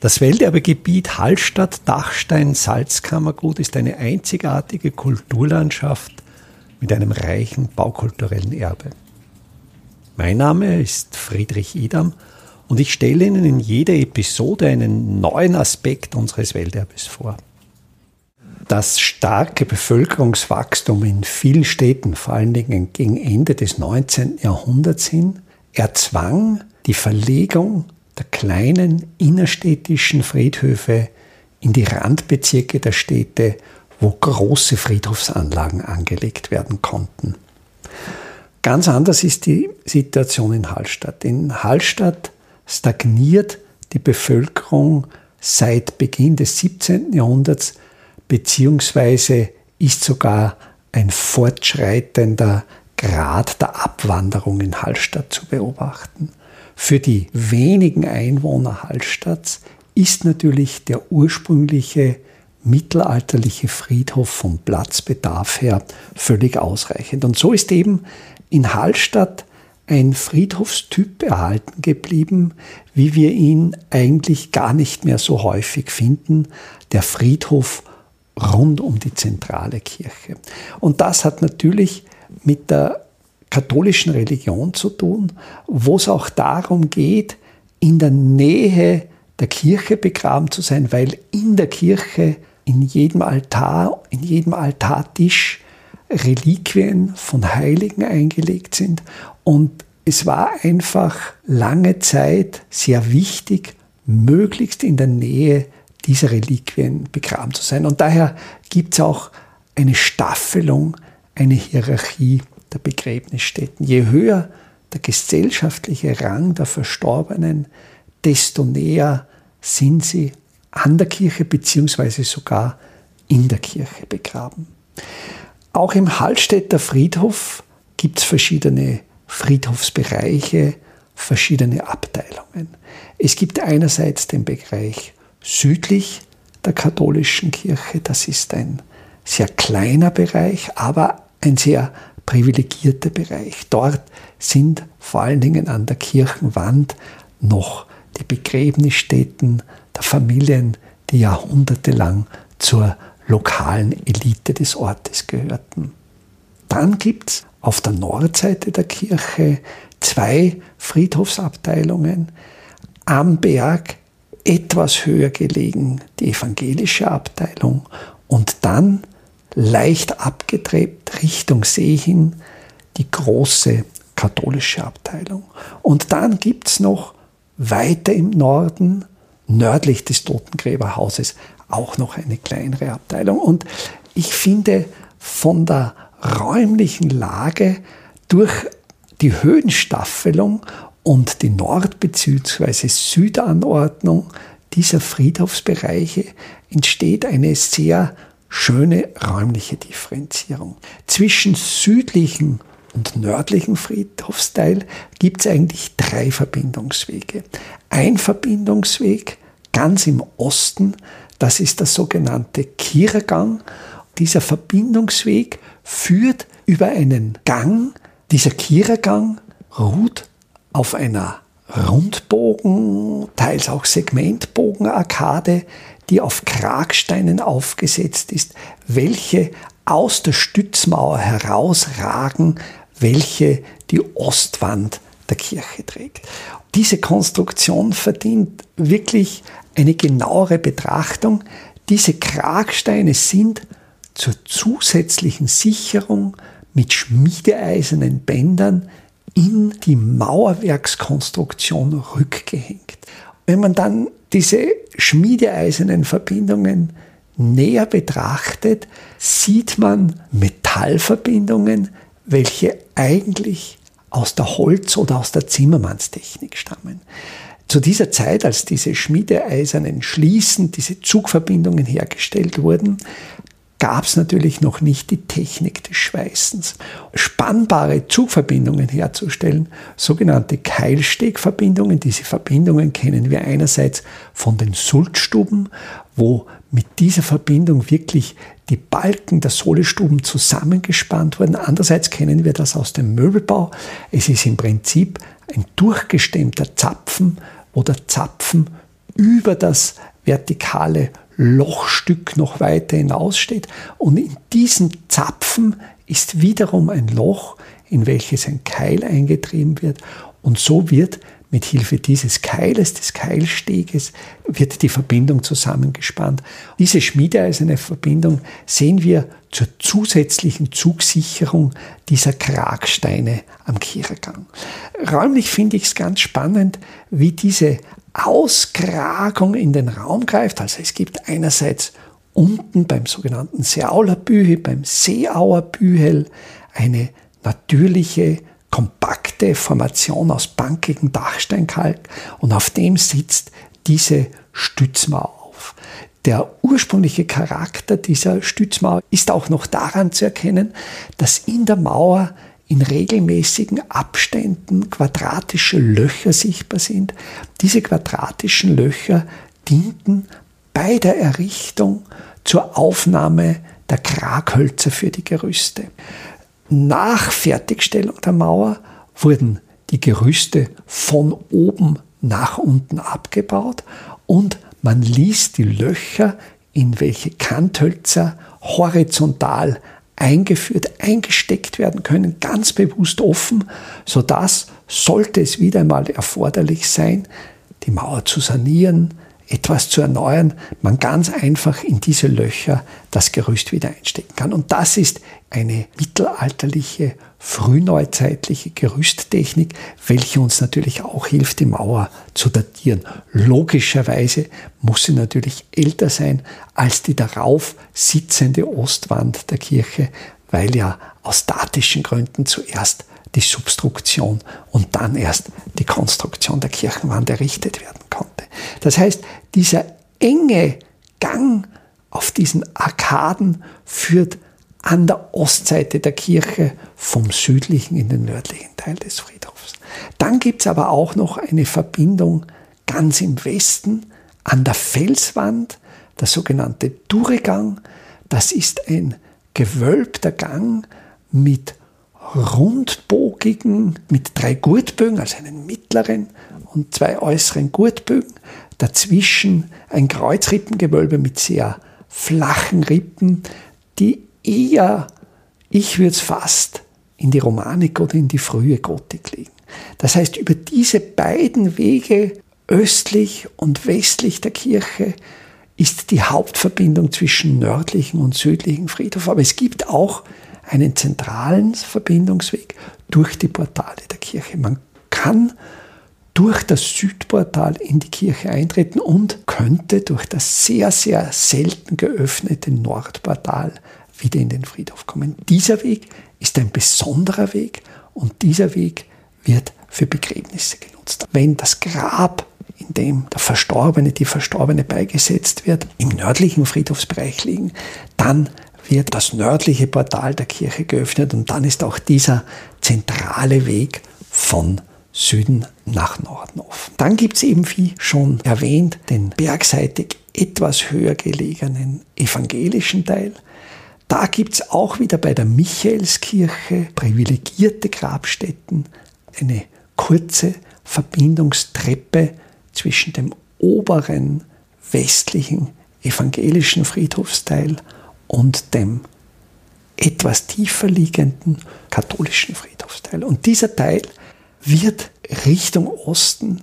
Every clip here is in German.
Das Welterbegebiet Hallstatt-Dachstein-Salzkammergut ist eine einzigartige Kulturlandschaft mit einem reichen baukulturellen Erbe. Mein Name ist Friedrich Idam und ich stelle Ihnen in jeder Episode einen neuen Aspekt unseres Welterbes vor. Das starke Bevölkerungswachstum in vielen Städten, vor allen Dingen gegen Ende des 19. Jahrhunderts hin, erzwang die Verlegung der kleinen innerstädtischen Friedhöfe in die Randbezirke der Städte, wo große Friedhofsanlagen angelegt werden konnten. Ganz anders ist die Situation in Hallstatt. In Hallstatt stagniert die Bevölkerung seit Beginn des 17. Jahrhunderts, beziehungsweise ist sogar ein fortschreitender Grad der Abwanderung in Hallstatt zu beobachten. Für die wenigen Einwohner Hallstatts ist natürlich der ursprüngliche mittelalterliche Friedhof vom Platzbedarf her völlig ausreichend. Und so ist eben in Hallstatt ein Friedhofstyp erhalten geblieben, wie wir ihn eigentlich gar nicht mehr so häufig finden, der Friedhof rund um die zentrale Kirche. Und das hat natürlich mit der katholischen Religion zu tun, wo es auch darum geht, in der Nähe der Kirche begraben zu sein, weil in der Kirche in jedem Altar, in jedem Altartisch Reliquien von Heiligen eingelegt sind. Und es war einfach lange Zeit sehr wichtig, möglichst in der Nähe dieser Reliquien begraben zu sein. Und daher gibt es auch eine Staffelung, eine Hierarchie der Begräbnisstätten. Je höher der gesellschaftliche Rang der Verstorbenen, desto näher sind sie an der Kirche beziehungsweise sogar in der Kirche begraben. Auch im Hallstätter Friedhof gibt es verschiedene Friedhofsbereiche, verschiedene Abteilungen. Es gibt einerseits den Bereich südlich der katholischen Kirche, das ist ein sehr kleiner Bereich, aber ein sehr privilegierter Bereich. Dort sind vor allen Dingen an der Kirchenwand noch die Begräbnisstätten der Familien, die jahrhundertelang zur lokalen Elite des Ortes gehörten. Dann gibt es auf der Nordseite der Kirche zwei Friedhofsabteilungen. Am Berg etwas höher gelegen die evangelische Abteilung und dann leicht abgedreht Richtung See hin die große katholische Abteilung. Und dann gibt es noch weiter im Norden, nördlich des Totengräberhauses, auch noch eine kleinere Abteilung. Und ich finde von der räumlichen Lage durch die Höhenstaffelung und die Nord- bzw. Südanordnung dieser Friedhofsbereiche entsteht eine sehr schöne räumliche Differenzierung. Zwischen südlichen und nördlichen Friedhofsteil gibt es eigentlich drei Verbindungswege. Ein Verbindungsweg ganz im Osten, das ist der sogenannte Kiergang. Dieser Verbindungsweg führt über einen Gang. Dieser Kiergang ruht auf einer Rundbogen, teils auch Segmentbogenarkade, die auf Kragsteinen aufgesetzt ist, welche aus der Stützmauer herausragen, welche die Ostwand der Kirche trägt. Diese Konstruktion verdient wirklich eine genauere Betrachtung. Diese Kragsteine sind zur zusätzlichen Sicherung mit schmiedeeisernen Bändern in die Mauerwerkskonstruktion rückgehängt. Wenn man dann diese schmiedeeisernen Verbindungen näher betrachtet, sieht man Metallverbindungen, welche eigentlich aus der Holz- oder aus der Zimmermannstechnik stammen. Zu dieser Zeit, als diese schmiedeeisernen Schließen, diese Zugverbindungen hergestellt wurden, gab es natürlich noch nicht die Technik des Schweißens. Spannbare Zugverbindungen herzustellen, sogenannte Keilstegverbindungen. Diese Verbindungen kennen wir einerseits von den Sulzstuben, wo mit dieser Verbindung wirklich die Balken der Sohlestuben zusammengespannt wurden. Andererseits kennen wir das aus dem Möbelbau. Es ist im Prinzip ein durchgestemmter Zapfen, wo der Zapfen über das vertikale Lochstück noch weiter hinaussteht. Und in diesen Zapfen ist wiederum ein Loch, in welches ein Keil eingetrieben wird. Und so wird mit Hilfe dieses Keiles, des Keilsteges, wird die Verbindung zusammengespannt. Diese schmiedeeiserne Verbindung sehen wir zur zusätzlichen Zugsicherung dieser Kragsteine am Kirchergang. Räumlich finde ich es ganz spannend, wie diese Auskragung in den Raum greift. Also es gibt einerseits unten beim sogenannten Seauler Bühel, beim Seeauer Bühel eine natürliche, kompakte Formation aus bankigem Dachsteinkalk und auf dem sitzt diese Stützmauer auf. Der ursprüngliche Charakter dieser Stützmauer ist auch noch daran zu erkennen, dass in der Mauer in regelmäßigen Abständen quadratische Löcher sichtbar sind. Diese quadratischen Löcher dienten bei der Errichtung zur Aufnahme der Kraghölzer für die Gerüste. Nach Fertigstellung der Mauer wurden die Gerüste von oben nach unten abgebaut und man ließ die Löcher, in welche Kanthölzer horizontal eingeführt, eingesteckt werden können, ganz bewusst offen, sodass, sollte es wieder einmal erforderlich sein, die Mauer zu sanieren, etwas zu erneuern, man ganz einfach in diese Löcher das Gerüst wieder einstecken kann. Und das ist eine mittelalterliche, frühneuzeitliche Gerüsttechnik, welche uns natürlich auch hilft, die Mauer zu datieren. Logischerweise muss sie natürlich älter sein als die darauf sitzende Ostwand der Kirche, weil ja aus statischen Gründen zuerst die Substruktion und dann erst die Konstruktion der Kirchenwand errichtet werden konnte. Das heißt, dieser enge Gang auf diesen Arkaden führt an der Ostseite der Kirche vom südlichen in den nördlichen Teil des Friedhofs. Dann gibt es aber auch noch eine Verbindung ganz im Westen an der Felswand, der sogenannte Duregang. Das ist ein gewölbter Gang mit rundbogigen, mit drei Gurtbögen, also einen mittleren und zwei äußeren Gurtbögen. Dazwischen ein Kreuzrippengewölbe mit sehr flachen Rippen, die eher, ich würde es fast in die Romanik oder in die frühe Gotik legen. Das heißt, über diese beiden Wege östlich und westlich der Kirche ist die Hauptverbindung zwischen nördlichen und südlichen Friedhof. Aber es gibt auch einen zentralen Verbindungsweg durch die Portale der Kirche. Man kann durch das Südportal in die Kirche eintreten und könnte durch das sehr, sehr selten geöffnete Nordportal wieder in den Friedhof kommen. Dieser Weg ist ein besonderer Weg und dieser Weg wird für Begräbnisse genutzt. Wenn das Grab, in dem der Verstorbene, die Verstorbene beigesetzt wird, im nördlichen Friedhofsbereich liegen, dann wird das nördliche Portal der Kirche geöffnet und dann ist auch dieser zentrale Weg von Süden nach Norden offen. Dann gibt es eben, wie schon erwähnt, den bergseitig etwas höher gelegenen evangelischen Teil. Da gibt es auch wieder bei der Michaelskirche privilegierte Grabstätten, eine kurze Verbindungstreppe zwischen dem oberen westlichen evangelischen Friedhofsteil und dem etwas tiefer liegenden katholischen Friedhofsteil. Und dieser Teil wird Richtung Osten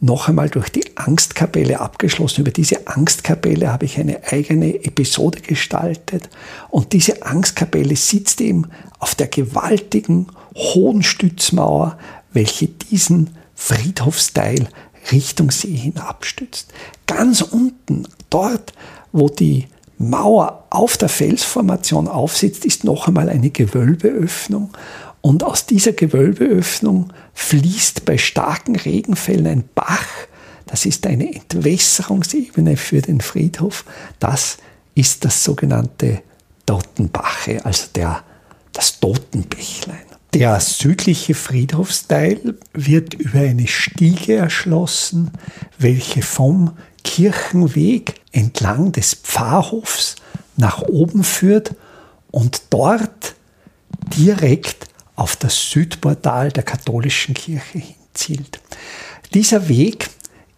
noch einmal durch die Angstkapelle abgeschlossen. Über diese Angstkapelle habe ich eine eigene Episode gestaltet. Und diese Angstkapelle sitzt eben auf der gewaltigen hohen Stützmauer, welche diesen Friedhofsteil Richtung See hinabstützt. Ganz unten, dort, wo die Mauer auf der Felsformation aufsitzt, ist noch einmal eine Gewölbeöffnung. Und aus dieser Gewölbeöffnung fließt bei starken Regenfällen ein Bach. Das ist eine Entwässerungsebene für den Friedhof. Das ist das sogenannte Totenbache, also der, das Totenbächlein. Der südliche Friedhofsteil wird über eine Stiege erschlossen, welche vom Kirchenweg entlang des Pfarrhofs nach oben führt und dort direkt auf das Südportal der katholischen Kirche hinzielt. Dieser Weg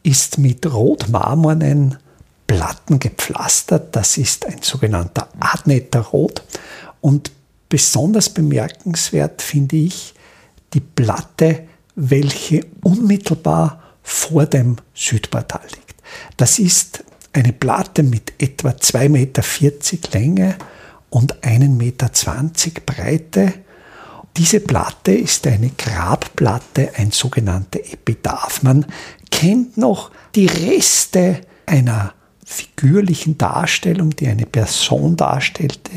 ist mit rotmarmornen Platten gepflastert. Das ist ein sogenannter Adneter Rot. Und besonders bemerkenswert finde ich die Platte, welche unmittelbar vor dem Südportal liegt. Das ist eine Platte mit etwa 2,40 Meter Länge und 1,20 Meter Breite. Diese Platte ist eine Grabplatte, ein sogenannter Epitaph. Man kennt noch die Reste einer figürlichen Darstellung, die eine Person darstellte,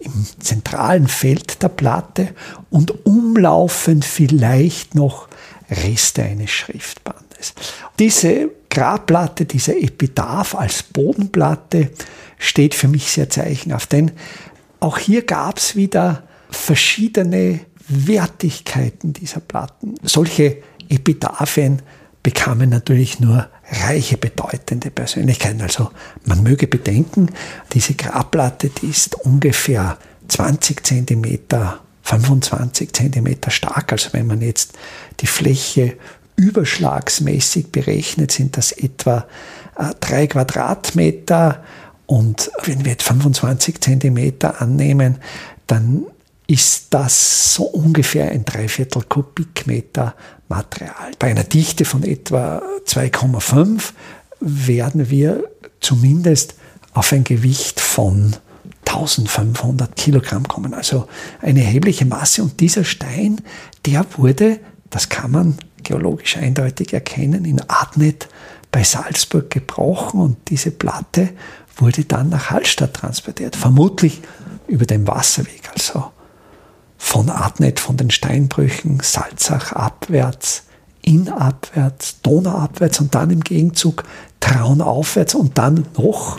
im zentralen Feld der Platte und umlaufend vielleicht noch Reste eines Schriftbandes. Diese Grabplatte, dieser Epitaph als Bodenplatte steht für mich sehr zeichenhaft, denn auch hier gab es wieder verschiedene Wertigkeiten dieser Platten. Solche Epitaphien bekamen natürlich nur reiche, bedeutende Persönlichkeiten. Also man möge bedenken, diese Grabplatte, die ist ungefähr 20 Zentimeter, 25 Zentimeter stark. Also wenn man jetzt die Fläche überschlagsmäßig berechnet, sind das etwa äh, drei Quadratmeter. Und wenn wir jetzt 25 Zentimeter annehmen, dann ist das so ungefähr ein Dreiviertel Kubikmeter Material. Bei einer Dichte von etwa 2,5 werden wir zumindest auf ein Gewicht von 1500 Kilogramm kommen. Also eine erhebliche Masse. Und dieser Stein, der wurde, das kann man geologisch eindeutig erkennen, in Adnet bei Salzburg gebrochen und diese Platte wurde dann nach Hallstatt transportiert. Vermutlich über den Wasserweg, also von Adnet, von den Steinbrüchen, Salzach abwärts, Inn abwärts, Donau abwärts und dann im Gegenzug Traun aufwärts und dann noch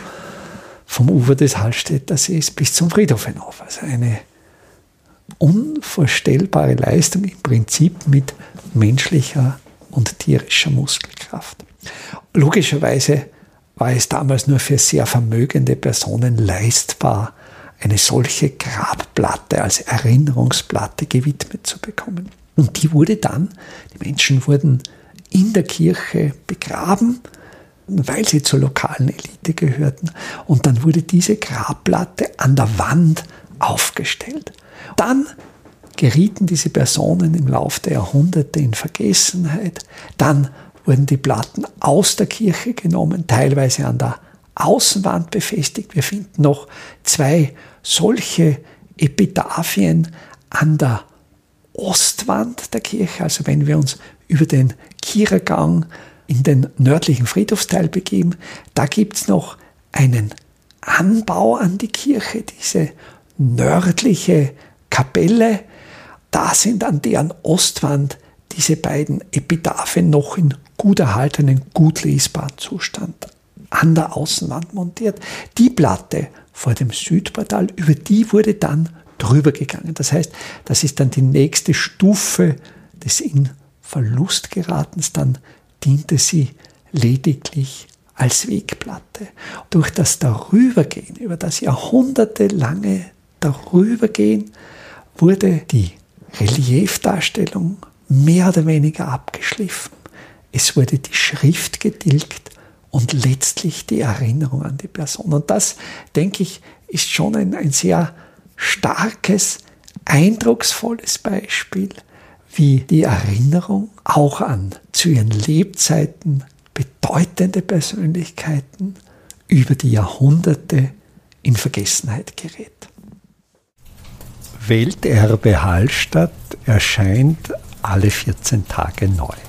vom Ufer des Hallstätter Sees bis zum Friedhof hinauf. Also eine unvorstellbare Leistung im Prinzip mit menschlicher und tierischer Muskelkraft. Logischerweise war es damals nur für sehr vermögende Personen leistbar, eine solche Grabplatte als Erinnerungsplatte gewidmet zu bekommen. Und die wurde dann, die Menschen wurden in der Kirche begraben, weil sie zur lokalen Elite gehörten. Und dann wurde diese Grabplatte an der Wand aufgestellt. Dann gerieten diese Personen im Laufe der Jahrhunderte in Vergessenheit. Dann wurden die Platten aus der Kirche genommen, teilweise an der Außenwand befestigt. Wir finden noch zwei solche Epitaphien an der Ostwand der Kirche. Also wenn wir uns über den Kierergang in den nördlichen Friedhofsteil begeben, da gibt es noch einen Anbau an die Kirche, diese nördliche Kapelle. Da sind an deren Ostwand diese beiden Epitaphien noch in gut erhaltenen, gut lesbaren Zustand an der Außenwand montiert. Die Platte vor dem Südportal, über die wurde dann drüber gegangen. Das heißt, das ist dann die nächste Stufe des in Verlust geratens. Dann diente sie lediglich als Wegplatte. Durch das Darübergehen, über das jahrhundertelange Darübergehen, wurde die Reliefdarstellung mehr oder weniger abgeschliffen. Es wurde die Schrift getilgt und letztlich die Erinnerung an die Person. Und das, denke ich, ist schon ein, ein sehr starkes, eindrucksvolles Beispiel, wie die Erinnerung auch an zu ihren Lebzeiten bedeutende Persönlichkeiten über die Jahrhunderte in Vergessenheit gerät. Welterbe Hallstatt erscheint alle 14 Tage neu.